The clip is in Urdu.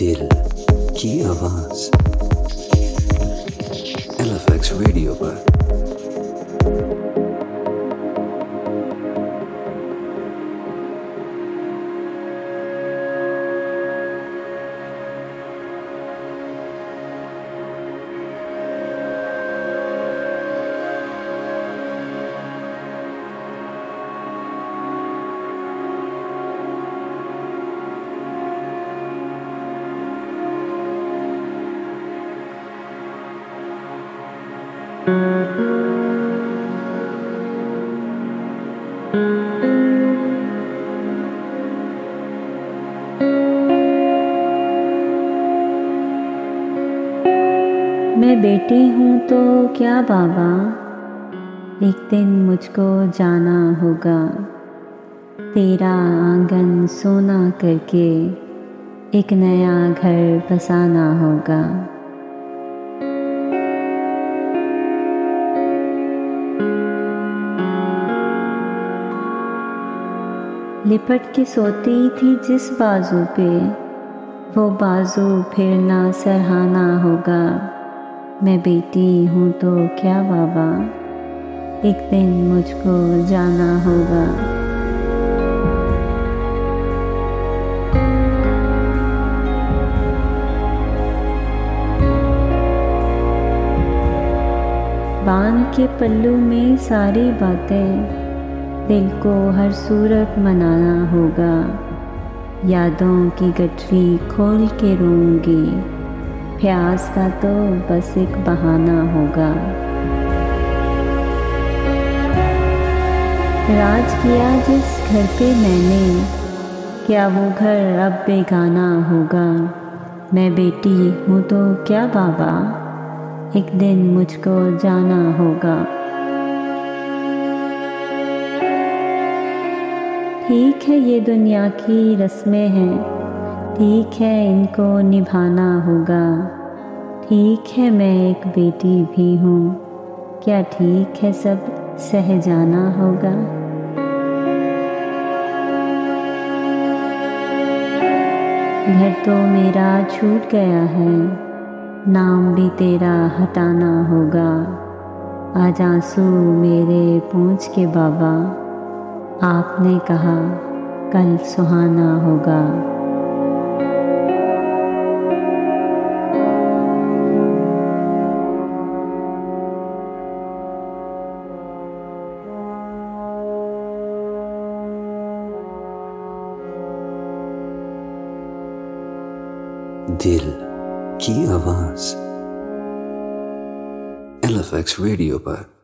دل کی آواز ایل ایف ایکس ریڈیو پر میں بیٹی ہوں تو کیا بابا؟ ایک دن مجھ کو جانا ہوگا۔ تیرا آنگن سونا کر کے ایک نیا گھر بسانا ہوگا۔ لپٹ کے سوتی تھی جس بازو پہ۔ وہ بازو پھرنا سرہانا ہوگا۔ میں بیٹی ہوں تو کیا بابا ایک دن مجھ کو جانا ہوگا۔ باندھ کے پلو میں ساری باتیں۔ دل کو ہر صورت منانا ہوگا۔ یادوں کی گٹری کھول کے روں گی۔ پیاس کا تو بس ایک بہانہ ہوگا۔ راج کیا جس گھر پہ میں نے، کیا وہ گھر اب بیگانہ ہوگا؟ میں بیٹی ہوں تو کیا بابا؟ ایک دن مجھ کو جانا ہوگا۔ ٹھیک ہے یہ دنیا کی رسمیں ہیں۔ ٹھیک ہے ان کو نبھانا ہوگا۔ ٹھیک ہے میں ایک بیٹی بھی ہوں۔ کیا ٹھیک ہے سب سہ جانا ہوگا؟ گھر تو میرا چھوٹ گیا ہے۔ نام بھی تیرا ہٹانا ہوگا۔ آج آنسو میرے پونچھ کے بابا۔ آپ نے کہا کل سہانا ہوگا. دل کی آواز۔ ایل ایف ایکس ریڈیو پر